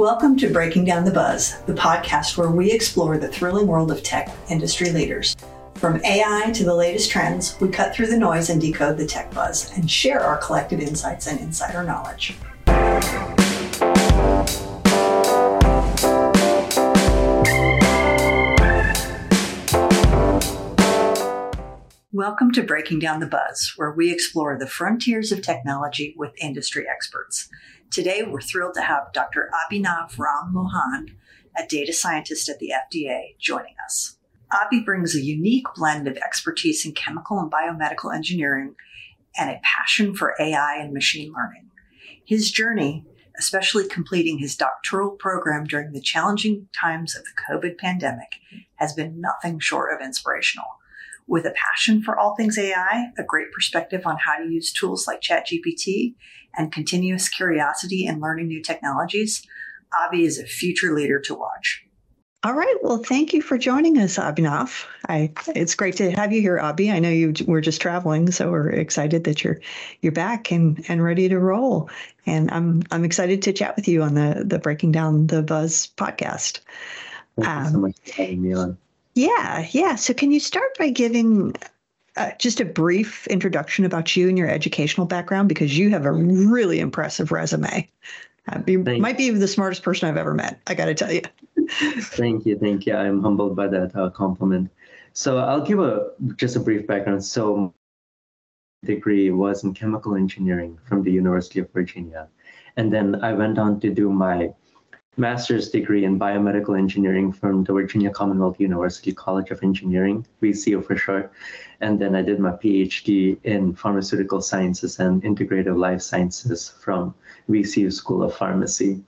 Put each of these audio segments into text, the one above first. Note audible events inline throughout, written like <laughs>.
Welcome to Breaking Down the Buzz, the podcast where we explore the thrilling world of tech industry leaders. From AI to the latest trends, we cut through the noise and decode the tech buzz and share our collected insights and insider knowledge. Welcome to Breaking Down the Buzz, where we explore the frontiers of technology with industry experts. Today, we're thrilled to have Dr. Abhinav Ram Mohan, a data scientist at the FDA, joining us. Abhi brings a unique blend of expertise in chemical and biomedical engineering and a passion for AI and machine learning. His journey, especially completing his doctoral program during the challenging times of the COVID pandemic, has been nothing short of inspirational with a passion for all things AI, a great perspective on how to use tools like ChatGPT, and continuous curiosity in learning new technologies, Abhi is a future leader to watch. All right. Well, thank you for joining us, Abhinav. I, it's great to have you here, Abhi. I know you were just traveling, so we're excited that you're you're back and, and ready to roll. And I'm I'm excited to chat with you on the the Breaking Down the Buzz podcast. Thank um, you so um, much for having me on. Yeah, yeah. So, can you start by giving uh, just a brief introduction about you and your educational background? Because you have a really impressive resume. Uh, you thank might be the smartest person I've ever met. I got to tell you. <laughs> thank you, thank you. I'm humbled by that uh, compliment. So, I'll give a just a brief background. So, degree was in chemical engineering from the University of Virginia, and then I went on to do my master's degree in biomedical engineering from the Virginia Commonwealth University College of Engineering, VCU for short. And then I did my PhD in pharmaceutical sciences and integrative life sciences from VCU School of Pharmacy.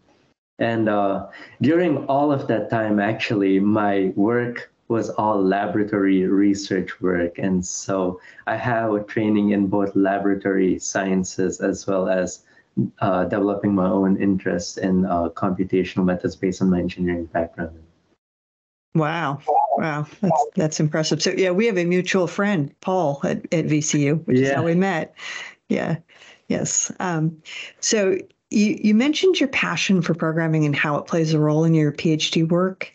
And uh, during all of that time, actually, my work was all laboratory research work. And so I have a training in both laboratory sciences as well as uh, developing my own interest in uh, computational methods based on my engineering background. Wow. Wow. That's, that's impressive. So, yeah, we have a mutual friend, Paul, at, at VCU, which yeah. is how we met. Yeah. Yes. Um, so, you, you mentioned your passion for programming and how it plays a role in your PhD work.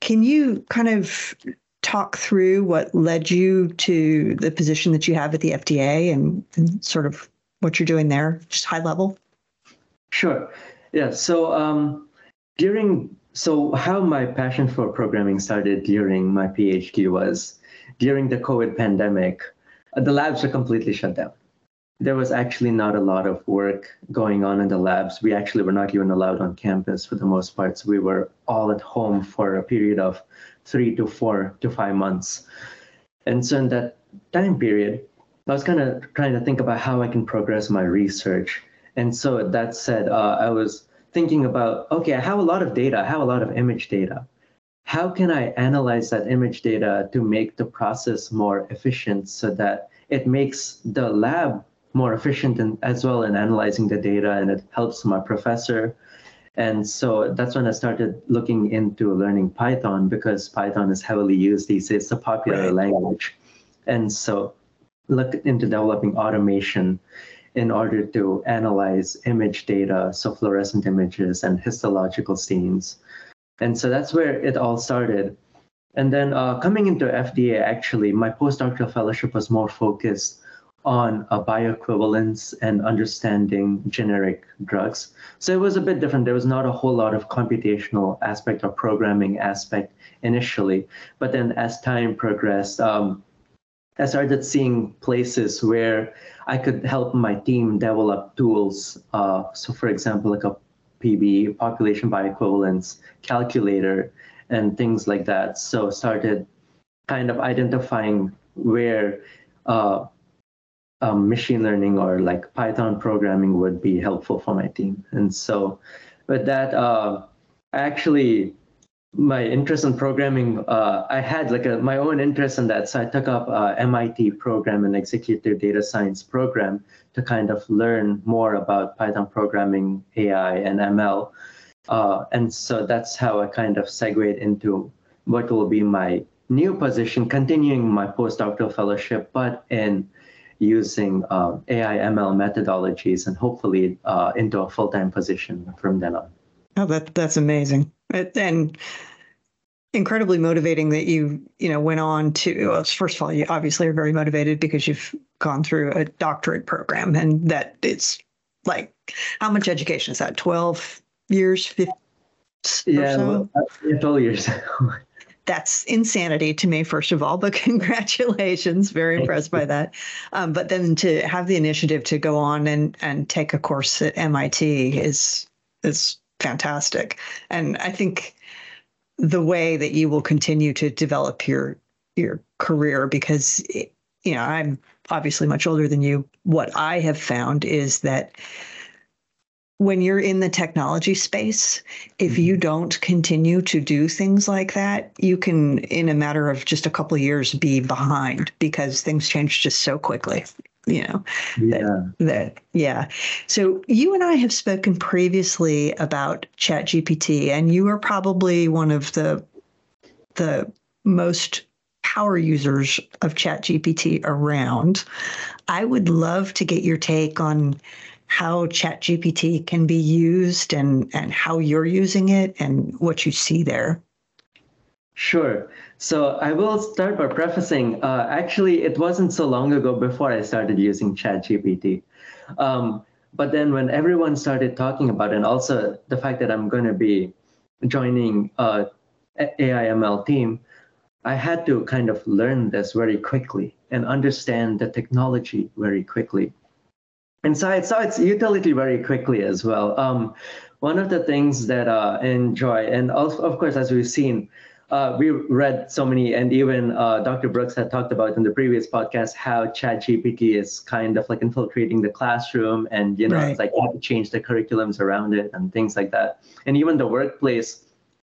Can you kind of talk through what led you to the position that you have at the FDA and, and sort of what you're doing there, just high level? Sure. Yeah. So um, during so how my passion for programming started during my PhD was during the COVID pandemic. Uh, the labs were completely shut down. There was actually not a lot of work going on in the labs. We actually were not even allowed on campus for the most part. So we were all at home for a period of three to four to five months. And so in that time period, I was kind of trying to think about how I can progress my research. And so that said, uh, I was thinking about okay, I have a lot of data, I have a lot of image data. How can I analyze that image data to make the process more efficient so that it makes the lab more efficient in, as well in analyzing the data and it helps my professor? And so that's when I started looking into learning Python because Python is heavily used these days. It's a popular right. language. And so look into developing automation in order to analyze image data, so fluorescent images and histological stains. And so that's where it all started. And then uh, coming into FDA, actually, my postdoctoral fellowship was more focused on uh, bioequivalence and understanding generic drugs. So it was a bit different. There was not a whole lot of computational aspect or programming aspect initially. But then as time progressed, um, I started seeing places where I could help my team develop tools. Uh, so, for example, like a PB, population bioequivalence calculator, and things like that. So, started kind of identifying where uh, um, machine learning or like Python programming would be helpful for my team. And so, with that, uh, I actually my interest in programming, uh, I had like a, my own interest in that. So I took up a MIT program, an executive data science program, to kind of learn more about Python programming, AI, and ML. Uh, and so that's how I kind of segued into what will be my new position, continuing my postdoctoral fellowship, but in using um, AI ML methodologies and hopefully uh, into a full time position from then on. Oh, that that's amazing, and incredibly motivating that you you know went on to. Well, first of all, you obviously are very motivated because you've gone through a doctorate program, and that it's like how much education is that? Twelve years, 15 yeah, so? well, twelve years. <laughs> that's insanity to me, first of all, but <laughs> congratulations. Very impressed by that. Um, but then to have the initiative to go on and, and take a course at MIT is, is fantastic. And I think the way that you will continue to develop your, your career, because, you know, I'm obviously much older than you. What I have found is that when you're in the technology space, if you mm-hmm. don't continue to do things like that, you can, in a matter of just a couple of years, be behind because things change just so quickly. <laughs> You know, yeah. That, that, yeah. So you and I have spoken previously about ChatGPT, and you are probably one of the the most power users of ChatGPT around. I would love to get your take on how ChatGPT can be used and, and how you're using it and what you see there. Sure. So I will start by prefacing. Uh, actually, it wasn't so long ago before I started using ChatGPT. Um, but then when everyone started talking about it, and also the fact that I'm going to be joining a AIML team, I had to kind of learn this very quickly and understand the technology very quickly. And so I saw its utility very quickly as well. Um, one of the things that uh, I enjoy, and also, of course, as we've seen, uh, we read so many, and even uh, Dr. Brooks had talked about in the previous podcast how ChatGPT is kind of like infiltrating the classroom, and you know, right. it's like you have to change the curriculums around it and things like that. And even the workplace,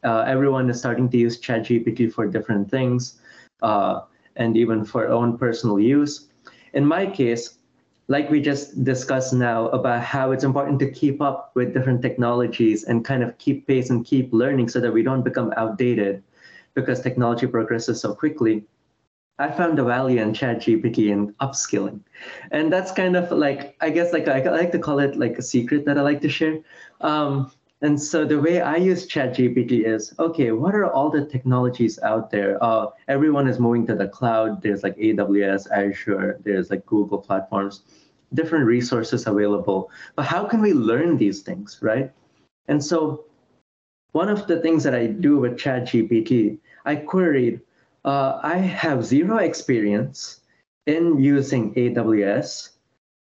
uh, everyone is starting to use ChatGPT for different things, uh, and even for own personal use. In my case, like we just discussed now about how it's important to keep up with different technologies and kind of keep pace and keep learning so that we don't become outdated because technology progresses so quickly. I found the value in ChatGPT and upskilling. And that's kind of like, I guess like I, like to call it like a secret that I like to share. Um, and so the way I use ChatGPT is, okay, what are all the technologies out there? Uh, everyone is moving to the cloud. There's like AWS, Azure, there's like Google platforms, different resources available. But how can we learn these things, right? And so one of the things that I do with ChatGPT, I queried, uh, I have zero experience in using AWS.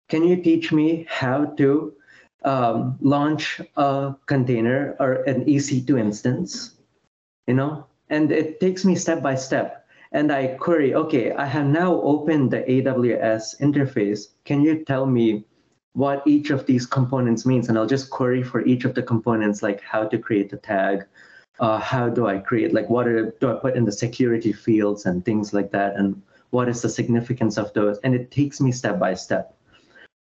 Can you teach me how to um, launch a container or an EC2 instance, you know, and it takes me step by step. And I query, okay, I have now opened the AWS interface. Can you tell me what each of these components means? And I'll just query for each of the components, like how to create the tag, uh, how do I create, like what are, do I put in the security fields and things like that, and what is the significance of those? And it takes me step by step.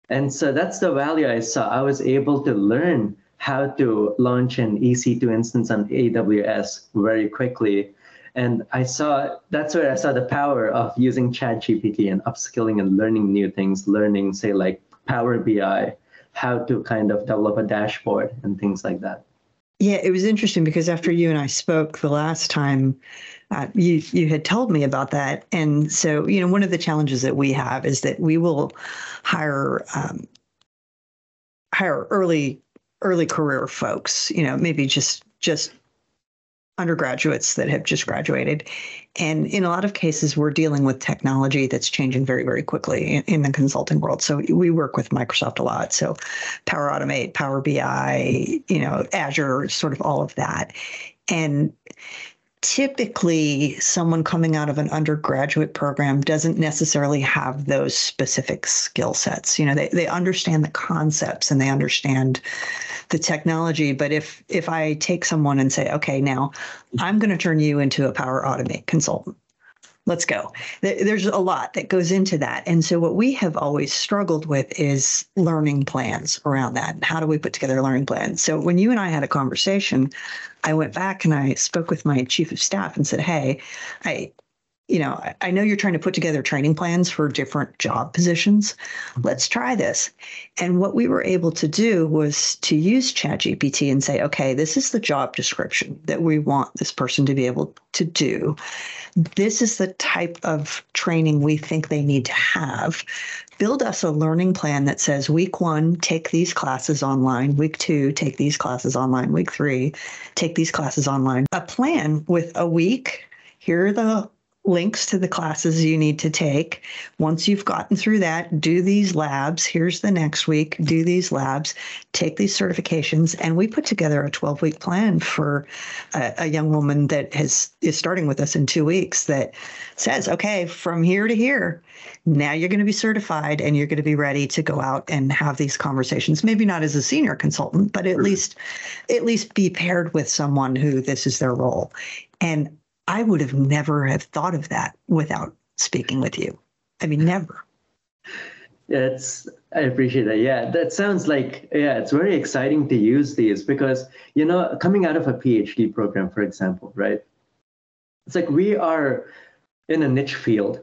And so that's the value I saw. I was able to learn how to launch an EC2 instance on AWS very quickly. And I saw that's where I saw the power of using ChatGPT and upskilling and learning new things, learning, say, like Power BI, how to kind of develop a dashboard and things like that. Yeah, it was interesting because after you and I spoke the last time, uh, you you had told me about that, and so you know one of the challenges that we have is that we will hire um, hire early early career folks, you know, maybe just just undergraduates that have just graduated. And in a lot of cases, we're dealing with technology that's changing very, very quickly in, in, the consulting world. So we work with Microsoft a lot. So Power Automate, Power BI, you know, Azure, sort of all of that. And typically someone coming out of an undergraduate program doesn't necessarily have those specific skill sets you know they, they understand the concepts and they understand the technology but if if i take someone and say okay now i'm going to turn you into a power automate consultant let's go. There's a lot that goes into that. And so, what we have always struggled with is learning plans around that. How do we put together learning plan? So, when you and I had a conversation, I went back and I spoke with my chief of staff and said, Hey, I, you know, I, know you're trying to put together training plans for different job positions. Let's try this. And what we were able to do was to use ChatGPT and say, okay, this is the job description that we want this person to be able to do. This is the type of training we think they need to have. Build us a learning plan that says week one, take these classes online. Week two, take these classes online. Week three, take these classes online. A plan with a week. Here are the links to the classes you need to take. Once you've gotten through that, do these labs. Here's the next week, do these labs, take these certifications. And we put together a 12 week plan for a, a, young woman that has is starting with us in two weeks that says, okay, from here to here, now you're going to be certified and you're going to be ready to go out and have these conversations. Maybe not as a senior consultant, but at least at least be paired with someone who this is their role. And I would have never have thought of that without speaking with you. I mean, never. Yeah, it's I appreciate that. Yeah, that sounds like yeah, it's very exciting to use these because you know, coming out of a PhD program, for example, right? It's like we are in a niche field.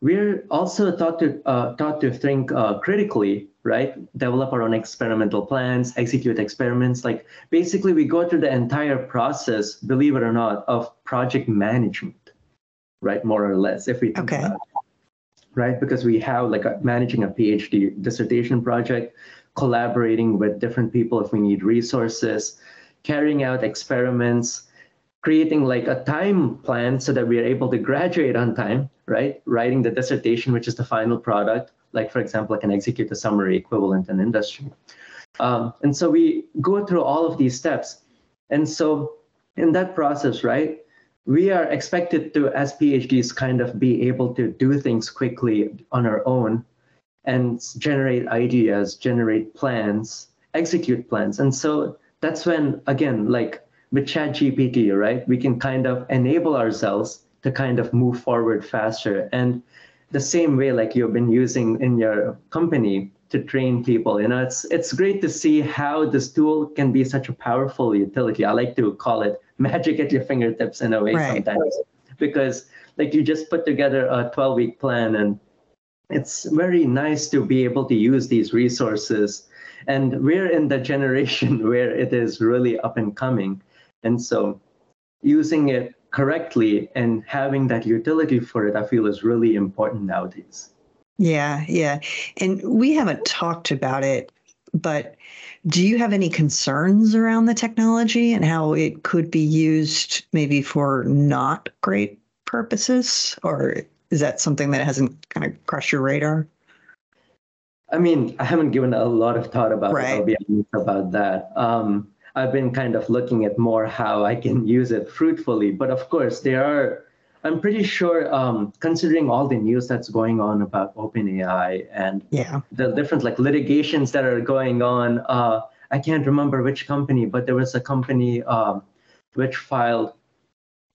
We're also taught to uh, taught to think uh, critically right? Develop our own experimental plans, execute experiments. Like basically, we go through the entire process, believe it or not, of project management, right? More or less, if we think okay. about it, right? Because we have like a, managing a PhD dissertation project, collaborating with different people if we need resources, carrying out experiments, creating like a time plan so that we are able to graduate on time, right? Writing the dissertation, which is the final product like for example, I can execute a summary equivalent in industry. Um, and so we go through all of these steps. And so in that process, right, we are expected to, as PhDs, kind of be able to do things quickly on our own and generate ideas, generate plans, execute plans. And so that's when, again, like with ChatGPT, right, we can kind of enable ourselves to kind of move forward faster. And the same way like you've been using in your company to train people. You know it's it's great to see how this tool can be such a powerful utility. I like to call it <laughs> magic at your fingertips in a way right. sometimes because like you just put together a 12 week plan and it's very nice to be able to use these resources. And we're in the <laughs> generation where it is really up and coming. And so using it correctly and having that utility for it, I feel is really important nowadays. Yeah, yeah. And we haven't talked about it, but do you have any concerns around the technology and how it could be used maybe for not great purposes? Or is that something that hasn't kind of crossed your radar? I mean, I haven't given a lot of thought about right. it. I'll be honest about that. Um, I've been kind of looking at more how I can <laughs> use it fruitfully. But of course, there are, I'm pretty sure, um, considering all the news that's going on about OpenAI and yeah. the different like litigations that are going on. Uh, I can't remember which company, but there was a company um, which filed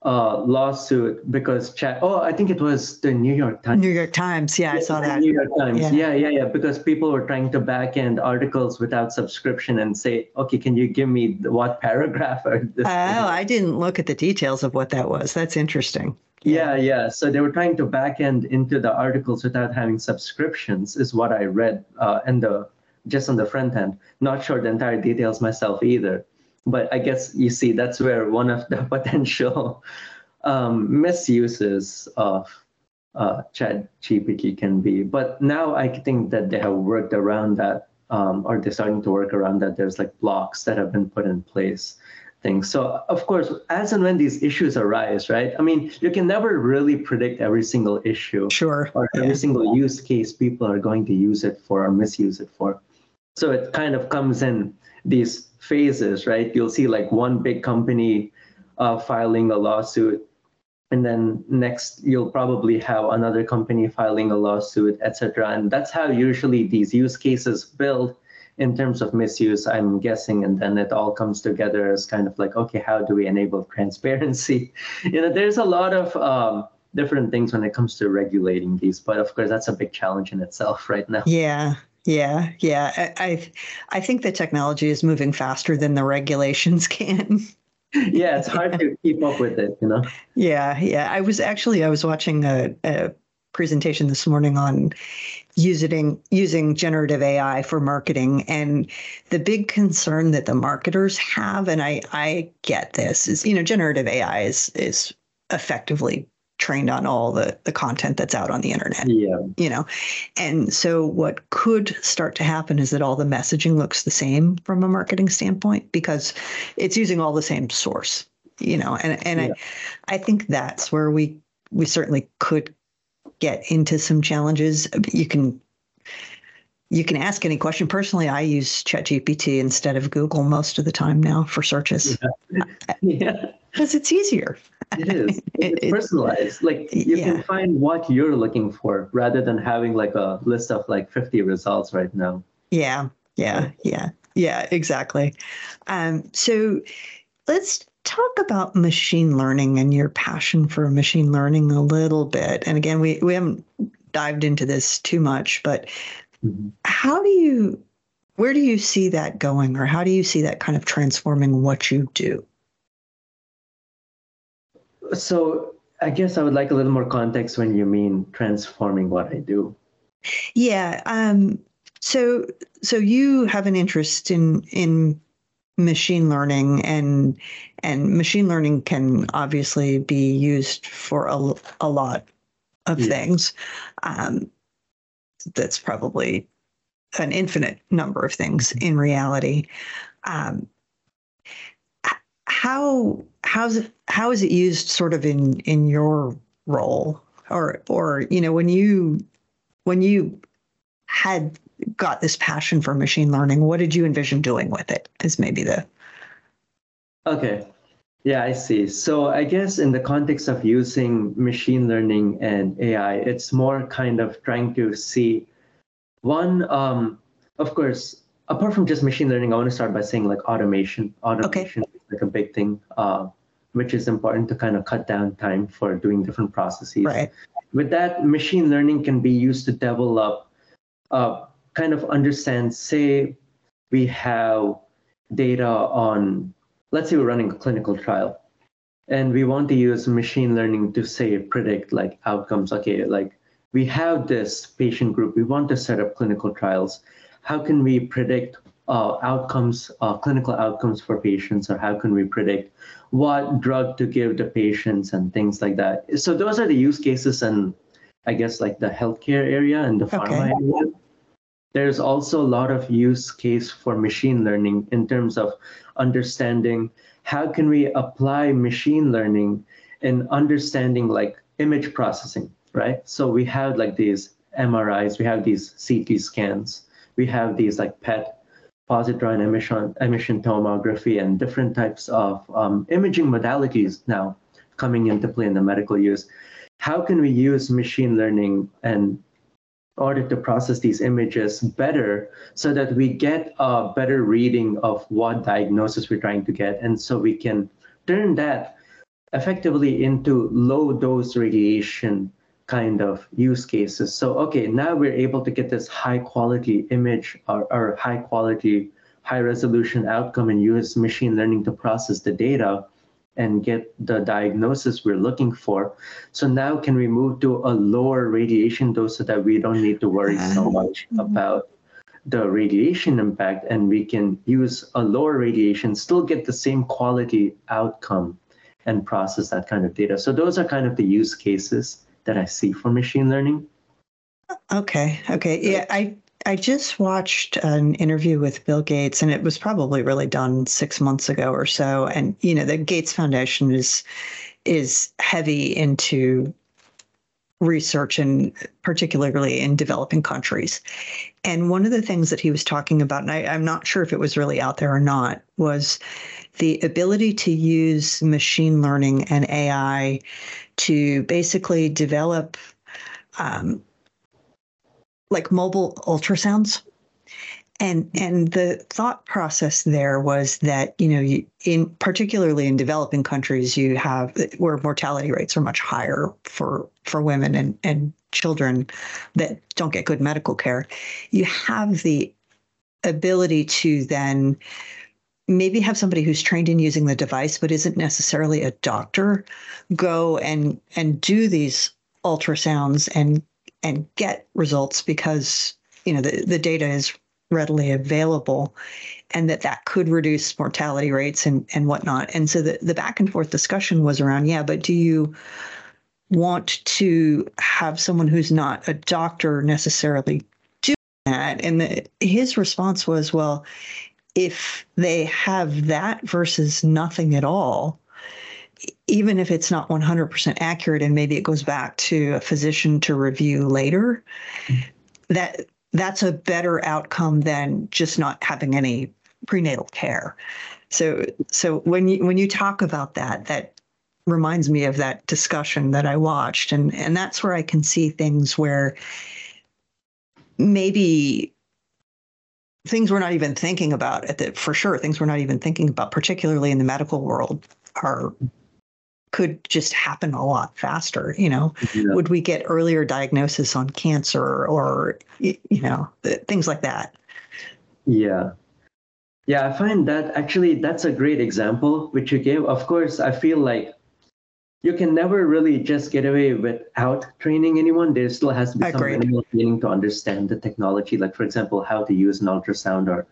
uh, lawsuit because chat. Oh, I think it was the New York Times. New York Times. Yeah, I saw that. New York Times. Yeah. yeah, yeah, yeah. Because people were trying to back end articles without subscription and say, okay, can you give me what paragraph or this? Oh, I didn't look at the details of what that was. That's interesting. Yeah, yeah. So they were trying to back end into the articles without having subscriptions, is what I read uh, in the just on the front end. Not sure the entire details myself either but I guess you see that's where one of the <laughs> potential um, misuses of uh, Chat GPT can be. But now I think that they have worked around that, um, or they're starting to work around that. There's like blocks that have been put in place. Things. So of course, as and when these issues arise, right? I mean, you can never really predict every single issue, sure, or every yeah. single use case people are going to use it for or misuse it for. So it kind of comes in these phases, right? You'll see like one big company uh, filing a lawsuit, and then next you'll probably have another company filing a lawsuit, etc. And that's how usually these use cases build in terms of misuse, I'm guessing, and then it all comes together as kind of like, okay, how do we enable transparency? <laughs> you know, there's a lot of um, different things when it comes to regulating these, but of course, that's a big challenge in itself right now. Yeah, yeah, yeah. I, I, I think the technology is moving faster than the regulations <laughs> can. yeah, it's hard to keep up with it, you know. Yeah, yeah. I was actually I was watching a, a presentation this morning on using using generative AI for marketing and the big concern that the marketers have and I I get this is you know generative AI is is effectively trained on all the the content that's out on the internet Yeah. you know and so what could start to happen is that all the messaging looks the same from a marketing standpoint because it's using all the same source you know and and Yeah. I I think that's where we we certainly could get into some challenges you can you can ask any question personally i use chatgpt instead of google most of the time now for searches Yeah, <laughs> because it's easier it is. <laughs> It's it- personalized. Like you Yeah. can find what you're looking for rather than having like a list of like 50 results right now. Yeah, yeah, yeah, yeah, exactly. Um, so let's talk about machine learning and your passion for machine learning a little bit. And again, we, we haven't dived into this too much, but Mhm. how do you, where do you see that going, or how do you see that kind of transforming what you do? So I guess I would like a little more context when you mean transforming what I do. Yeah. Um, so so you have an interest in in machine learning and and machine learning can obviously be used for a, a lot of Yeah. things. Um, that's probably an infinite number of things in reality. Um, how how's it how is it used sort of in in your role or or you know when you when you had got this passion for machine learning, what did you envision doing with it? Is maybe the Okay. Yeah, I see. So I guess in the context of using machine learning and AI, it's more kind of trying to see one, um, of course, apart from just machine learning, I want to start by saying like automation. Automation is like a big thing, uh, which is important to kind of cut down time for doing different processes. right. With that, machine learning can be used to develop, uh, kind of understand, say, we have data on, let's say we're running a clinical trial and we want to use machine learning to say predict like outcomes. Okay, like we have this patient group, we want to set up clinical trials. How can we predict uh, outcomes, uh, clinical outcomes for patients, or how can we predict what drug to give the patients and things like that? So those are the use cases and I guess like the healthcare area and the pharma Okay. area. There's also a lot of use case for machine learning in terms of understanding how can we apply machine learning in understanding like image processing, right? So we have like these MRIs, we have these CT scans, we have these like PET, positron emission emission tomography, and different types of um, imaging modalities now coming into play in the medical use. How can we use machine learning and order to process these images better so that we get a better reading of what diagnosis we're trying to get. And so we can turn that effectively into low dose radiation kind of use cases. So okay now we're able to get this high quality image or, or high quality high resolution outcome and use machine learning to process the data and get the diagnosis we're looking for so now can we move to a lower radiation dose so that we don't need to worry so much Mhm. about the radiation impact and we can use a lower radiation, still get the same quality outcome and process that kind of data. So those are kind of the use cases that I see for machine learning. Okay. Okay. Yeah. I I just watched an interview with Bill Gates, and it was probably really done six months ago or so. And you know, the Gates Foundation is is heavy into research and particularly in developing countries. And one of the things that he was talking about, and I, I'm not sure if it was really out there or not, was the ability to use machine learning and AI to basically develop um, like mobile ultrasounds. And and the thought process there was that you know you, in particularly in developing countries you have where mortality rates are much higher for for women and and children that don't get good medical care you have the ability to then maybe have somebody who's trained in using the device but isn't necessarily a doctor go and and do these ultrasounds and and get results because you know the, the data is readily available and that that could reduce mortality rates and and whatnot. And so the, the back and forth discussion was around yeah but do you want to have someone who's not a doctor necessarily do that? And the, his response was well if they have that versus nothing at all even if it's not 100% accurate and maybe it goes back to a physician to review later that that's a better outcome than just not having any prenatal care. So so when you when you talk about that that reminds me of that discussion that I watched and and that's where I can see things where maybe things we're not even thinking about at the for sure things we're not even thinking about particularly in the medical world are could just happen a lot faster. You know, yeah. would we get earlier diagnosis on cancer or, you know, uh, things like that? Yeah. Yeah, I find that actually that's a great example which you gave. Of course, I feel like you can never really just get away without training anyone. There still has to be some minimal training to understand the technology, like for example, how to use an ultrasound or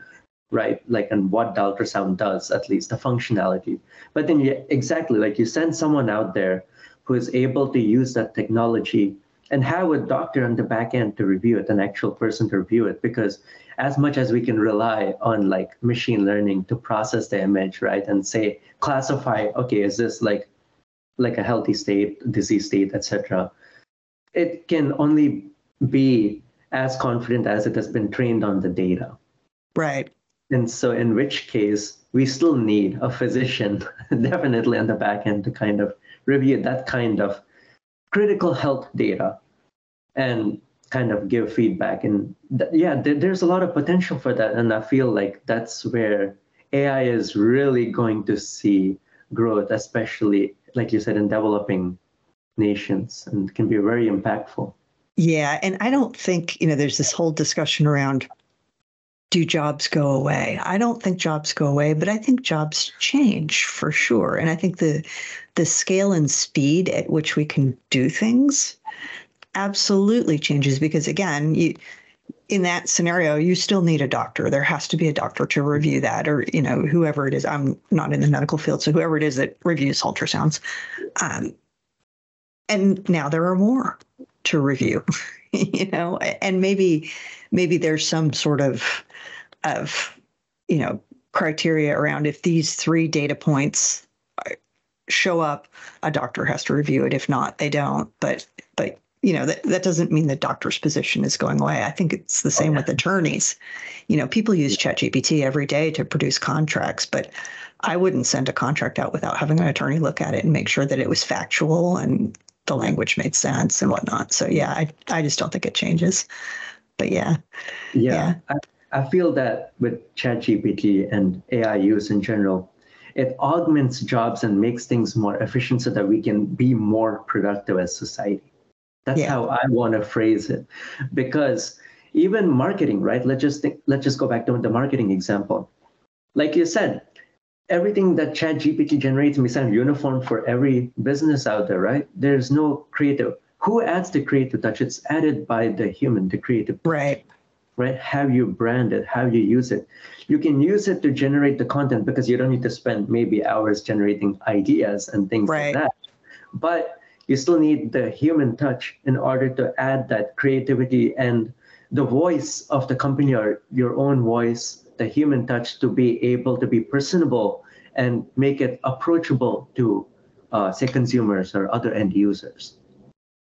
right? Like, and what the ultrasound does, at least the functionality. But then, you, exactly, like you send someone out there who is able to use that technology and have a doctor on the back end to review it, an actual person to review it, because as much as we can rely on like machine learning to process the image, right, and say classify, okay, is this like like a healthy state, disease state, etc. It can only be as confident as it has been trained on the data. Right. And so, in which case, we still need a physician, <laughs> definitely on the back end, to kind of review that kind of critical health data and kind of give feedback. And th- yeah, th- there's a lot of potential for that. And I feel like that's where AI is really going to see growth, especially, like you said, in developing nations, and can be very impactful. Yeah. And I don't think, you know, there's this whole discussion around do jobs go away? I don't think jobs go away, but I think jobs change for sure. And I think the the scale and speed at which we can do things absolutely changes because again, you in that scenario, you still need a doctor. There has to be a doctor to review that, or you know, whoever it is. I'm not in the medical field, so whoever it is that reviews ultrasounds. Um, and now there are more to review, <laughs> you know, and maybe maybe there's some sort of of you know criteria around if these three data points show up a doctor has to review it. If not they don't. But but you know that, that doesn't mean the doctor's position is going away. I think it's the same oh, yeah. with attorneys. You know people use chatgpt every day to produce contracts but i wouldn't send a contract out without having an attorney look at it and make sure that it was factual and the language made sense and whatnot. So yeah i, I just don't think it changes. But yeah. Yeah, yeah. I feel that with ChatGPT and AI use in general, it augments jobs and makes things more efficient so that we can be more productive as society. That's yeah. how I want to phrase it. Because even marketing, right? Let's just think, let's just go back to the marketing example. Like you said, everything that ChatGPT generates may sound uniform for every business out there, right? There's no creative. Who adds the creative touch? It's added by the human, the creative. Right right? How you brand it, how you use it. You can use it to generate the content because you don't need to spend maybe hours generating ideas and things right. like that. But you still need the human touch in order to add that creativity and the voice of the company or your own voice, the human touch to be able to be personable and make it approachable to, uh, say, consumers or other end users.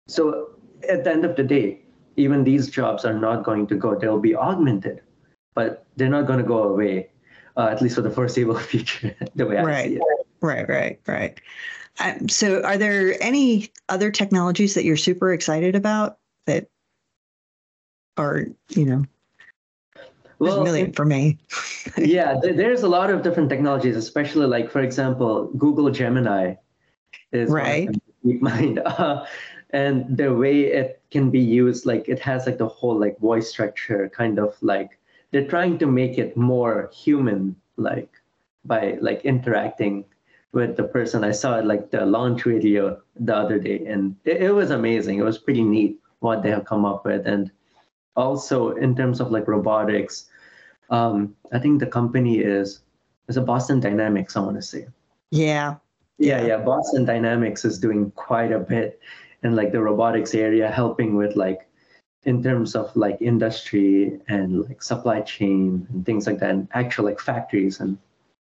So at the end of the day, even these jobs are not going to go. They'll be augmented, but they're not going to go away, uh, at least for the foreseeable <laughs> future, the way right. I see it. Right, right, right. Um, so, are there any other technologies that you're super excited about that are, you know, well, a million for me. <laughs> yeah, there's a lot of different technologies, especially like, for example, Google Gemini is right. Mind. <laughs> Uh, and the way it can be used like it has like the whole like voice structure kind of like they're trying to make it more human like by like interacting with the person. I saw it like the launch video the other day, and it, it was amazing. It was pretty neat what they have come up with, and also in terms of like robotics, um, I think the company is is a Boston Dynamics. I want to say. Yeah. Yeah, yeah. Boston Dynamics is doing quite a bit in like the robotics area, helping with like in terms of like industry and like supply chain and things like that, and actual like factories and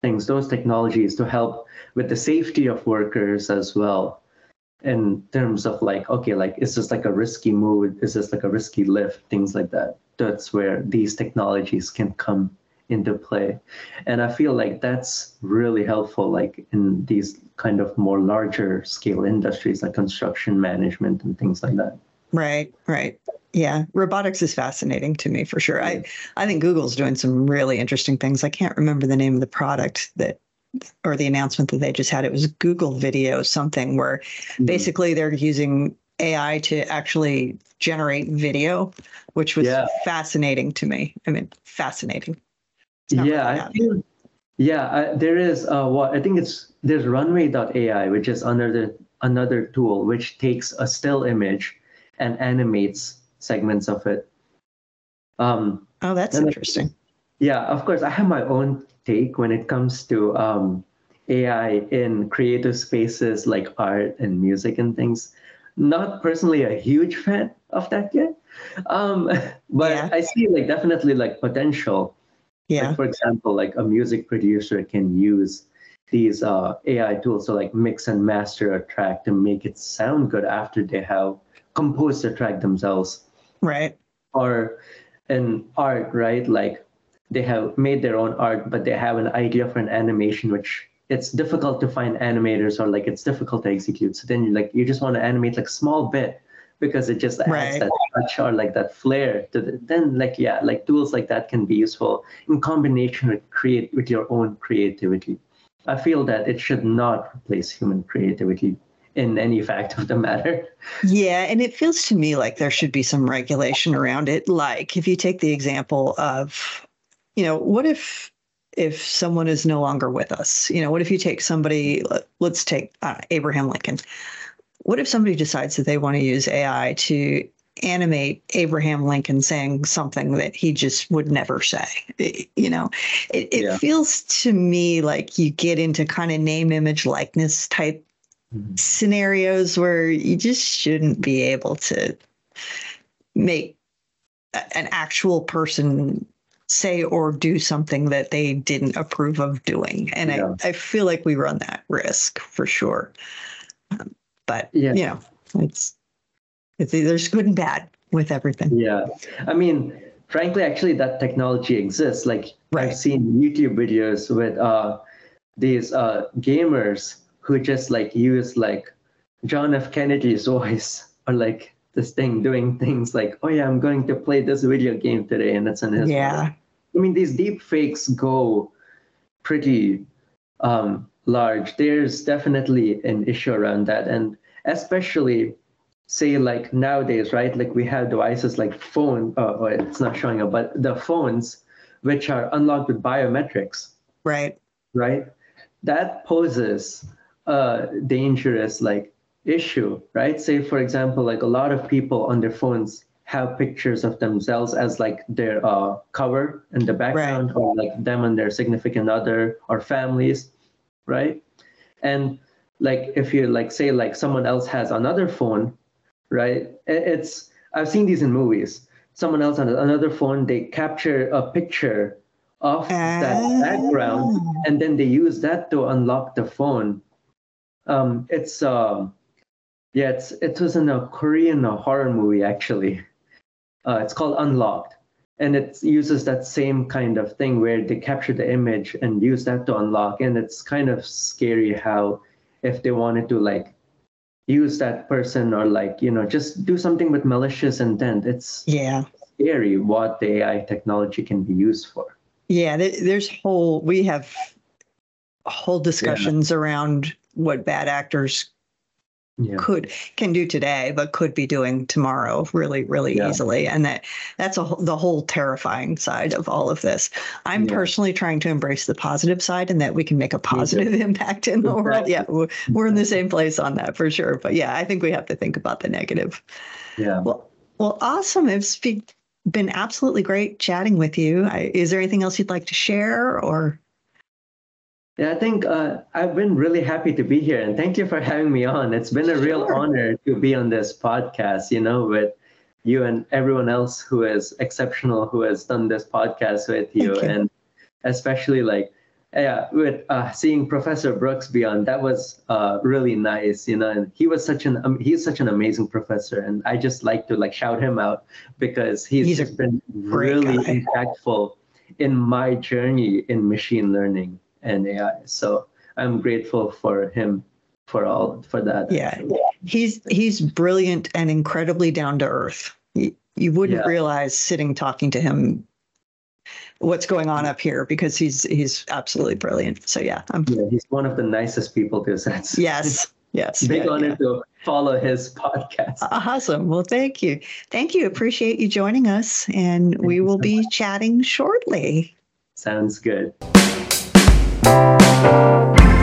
things, those technologies to help with the safety of workers as well. In terms of like, okay, like is this like a risky move? Is this like a risky lift? Things like that. That's where these technologies can come into play. And I feel like that's really helpful, like in these kind of more larger scale industries like construction management and things like that. Right, right. Yeah, robotics is fascinating to me for sure. I I think Google's doing some really interesting things. I can't remember the name of the product that or the announcement that they just had. It was Google Video something where mm-hmm. basically they're using AI to actually generate video, which was yeah. fascinating to me. I mean, fascinating. Yeah, I feel, yeah. I, there is uh, what I think it's there's Runway.ai, which is another another tool which takes a still image and animates segments of it. Um, oh, that's interesting. yeah, of course, I have my own take when it comes to um, AI in creative spaces like art and music and things. Not personally a huge fan of that yet, um, <laughs> but yeah. I see like definitely like potential. Yeah. Like, for example, like a music producer can use these uh, AI tools to like mix and master a track to make it sound good after they have composed the track themselves. Right. Or in art, right? Like they have made their own art, but they have an idea for an animation which it's difficult to find animators or like it's difficult to execute. So then you like you just want to animate like small bit because it just adds right. that touch or like that flair to the, then like yeah like tools like that can be useful in combination with create with your own creativity i feel that it should not replace human creativity in any fact of the matter. Yeah, and it feels to me like there should be some regulation around it. Like if you take the example of, you know, what if if someone is no longer with us? You know, what if you take somebody? Let's take uh, Abraham Lincoln. What if somebody decides that they want to use AI to animate Abraham Lincoln saying something that he just would never say. you know, it, it yeah. feels to me like you get into kind of name, image, likeness type mm-hmm. scenarios where you just shouldn't be able to make an actual person say or do something that they didn't approve of doing. And yeah. I, I feel like we run that risk for sure. Um, but, yeah. you know, it's, it's there's good and bad with everything. Yeah. I mean, frankly, actually, that technology exists. Like, right. I've seen YouTube videos with uh, these uh, gamers who just like use like John F. Kennedy's <laughs> voice or like this thing doing things like, oh yeah, I'm going to play this video game today, and that's on his. Yeah. I mean, these deep fakes go pretty um, large. There's definitely an issue around that, and especially say like nowadays, right? Like we have devices like phone. Oh, it's not showing up, but the phones which are unlocked with biometrics. Right. Right. That poses a dangerous like issue, right? Say for example, like a lot of people on their phones have pictures of themselves as like their uh, cover in the background, right. or like them and their significant other or families, right? And like if you like say like someone else has another phone, right? It's I've seen these in movies. Someone else on another phone, they capture a picture of that background, ah. and then they use that to unlock the phone um, it's um, yeah, it's it was in a Korean horror movie actually. Uh, it's called Unlocked, and it uses that same kind of thing where they capture the image and use that to unlock. And it's kind of scary how if they wanted to like use that person or like you know just do something with malicious intent, it's yeah scary what the AI technology can be used for. Yeah, there's whole we have whole discussions yeah. around what bad actors yeah. could can do today but could be doing tomorrow really really yeah. easily. And that that's a, the whole terrifying side of all of this. I'm yeah. personally trying to embrace the positive side and that we can make a positive <laughs> impact in the world. yeah we're, we're in the same place on that for sure. But yeah i think we have to think about the negative. Yeah. Well well awesome. It's been absolutely great chatting with you. I, is there anything else you'd like to share or yeah, I think uh, I've been really happy to be here, and thank you for having me on. It's been a real honor to be on this podcast. You know, with you and everyone else who is exceptional, who has done this podcast with you, you. and especially like yeah, with uh, seeing Professor Brooks be on, that was uh, really nice. You know, and he was such an um, he's such an amazing professor, and I just like to like shout him out because he's, he's just been really guy. impactful in my journey in machine learning and AI. So I'm grateful for him for all for that. Yeah, he's he's brilliant and incredibly down to earth. You, you wouldn't yeah. realize sitting talking to him what's going on up here because he's he's absolutely brilliant. So yeah, I'm, yeah, he's one of the nicest people to sense. <laughs> Yes. Yes. Big yeah, honor yeah. to follow his podcast. Uh, awesome. Well, thank you. Thank you. Appreciate you joining us. And thank we will so be much. chatting shortly. Sounds good. Música